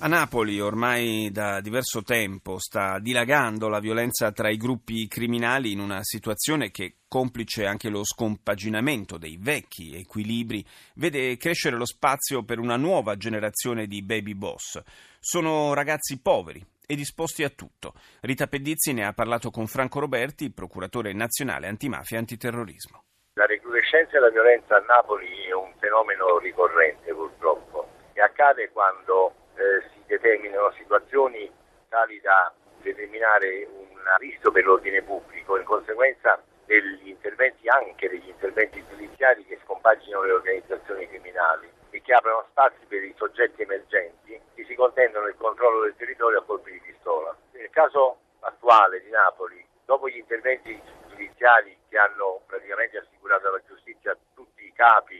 A Napoli ormai da diverso tempo sta dilagando la violenza tra i gruppi criminali in una situazione che, complice anche lo scompaginamento dei vecchi equilibri, vede crescere lo spazio per una nuova generazione di baby boss. Sono ragazzi poveri e disposti a tutto. Rita Pedizzi ne ha parlato con Franco Roberti, procuratore nazionale antimafia e antiterrorismo. La recrudescenza della violenza a Napoli è un fenomeno ricorrente purtroppo e accade quando eh, si determinano situazioni tali da determinare un rischio per l'ordine pubblico in conseguenza degli interventi, anche degli interventi giudiziari che scompaginano le organizzazioni criminali e che aprono spazi per i soggetti emergenti che si contendono il controllo del territorio a colpi di pistola. Nel caso attuale di Napoli, dopo gli interventi giudiziari che hanno praticamente assicurato alla giustizia tutti i capi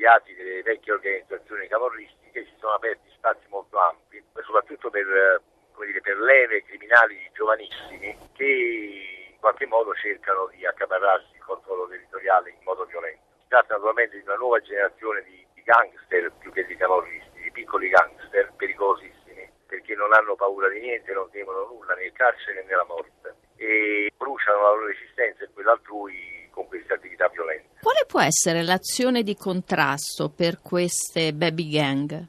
e gli affiliati delle vecchie organizzazioni camorristiche, si sono aperti spazi molto ampi, soprattutto per, dire, per leve criminali giovanissimi che in qualche modo cercano di accaparrarsi il controllo territoriale in modo violento. Si tratta naturalmente di una nuova generazione di, di gangster più che di camorristi, di piccoli gangster pericolosissimi, perché non hanno paura di niente, non temono nulla, né il carcere né la morte, e bruciano la loro esistenza e quella altrui con queste attività violente. Quale può essere l'azione di contrasto per queste baby gang?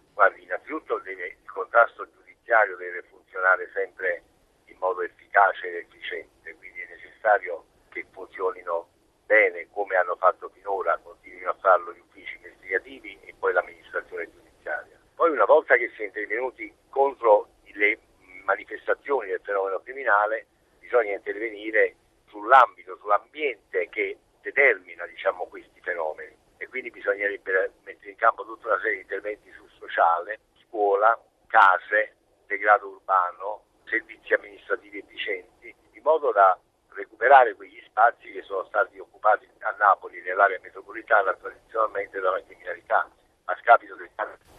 giudiziario deve funzionare sempre in modo efficace ed efficiente, quindi è necessario che funzionino bene come hanno fatto finora, continuino a farlo gli uffici investigativi e poi l'amministrazione giudiziaria. Poi una volta che si è intervenuti contro le manifestazioni del fenomeno criminale, bisogna intervenire sull'ambito, sull'ambiente che determina diciamo, questi fenomeni e quindi bisognerebbe mettere in campo tutta una serie di interventi sul sociale, scuola, case, degrado urbano, servizi amministrativi efficienti, in modo da recuperare quegli spazi che sono stati occupati a Napoli, nell'area metropolitana, tradizionalmente dalla criminalità, a scapito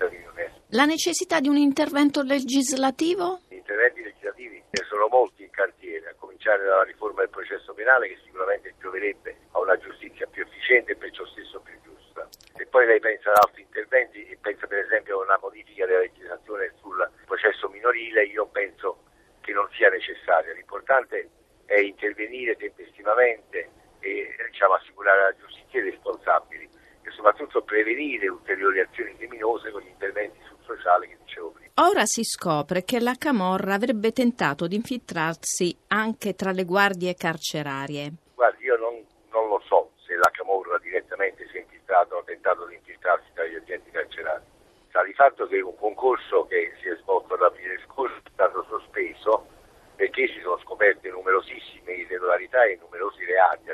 cittadini onesti. La necessità di un intervento legislativo? Gli interventi legislativi sono molti in cantiere, a cominciare dalla riforma del processo penale che sicuramente gioverebbe una giustizia più efficiente e perciò stesso più giusta. Se poi lei pensa ad altri interventi, pensa per esempio a una modifica della legislazione sul processo minorile, io penso che non sia necessaria. L'importante è intervenire tempestivamente e diciamo, assicurare alla giustizia i responsabili e soprattutto prevenire ulteriori azioni criminose con gli interventi sul sociale che dicevo prima. Ora si scopre che la Camorra avrebbe tentato di infiltrarsi anche tra le guardie carcerarie. Guardi, io non, non lo so se la Camorra direttamente si è infiltrata o ha tentato di infiltrarsi tra gli agenti carcerari. Sta di fatto che un concorso che si è svolto all'aprile scorso è stato sospeso perché si sono scoperte numerosissime irregolarità e numerosi reati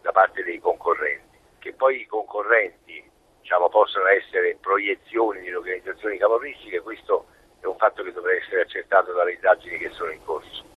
da parte dei concorrenti. Che poi i concorrenti diciamo, possono essere proiezioni di organizzazioni camorristiche, questo è un fatto che dovrà essere accertato dalle indagini che sono in corso.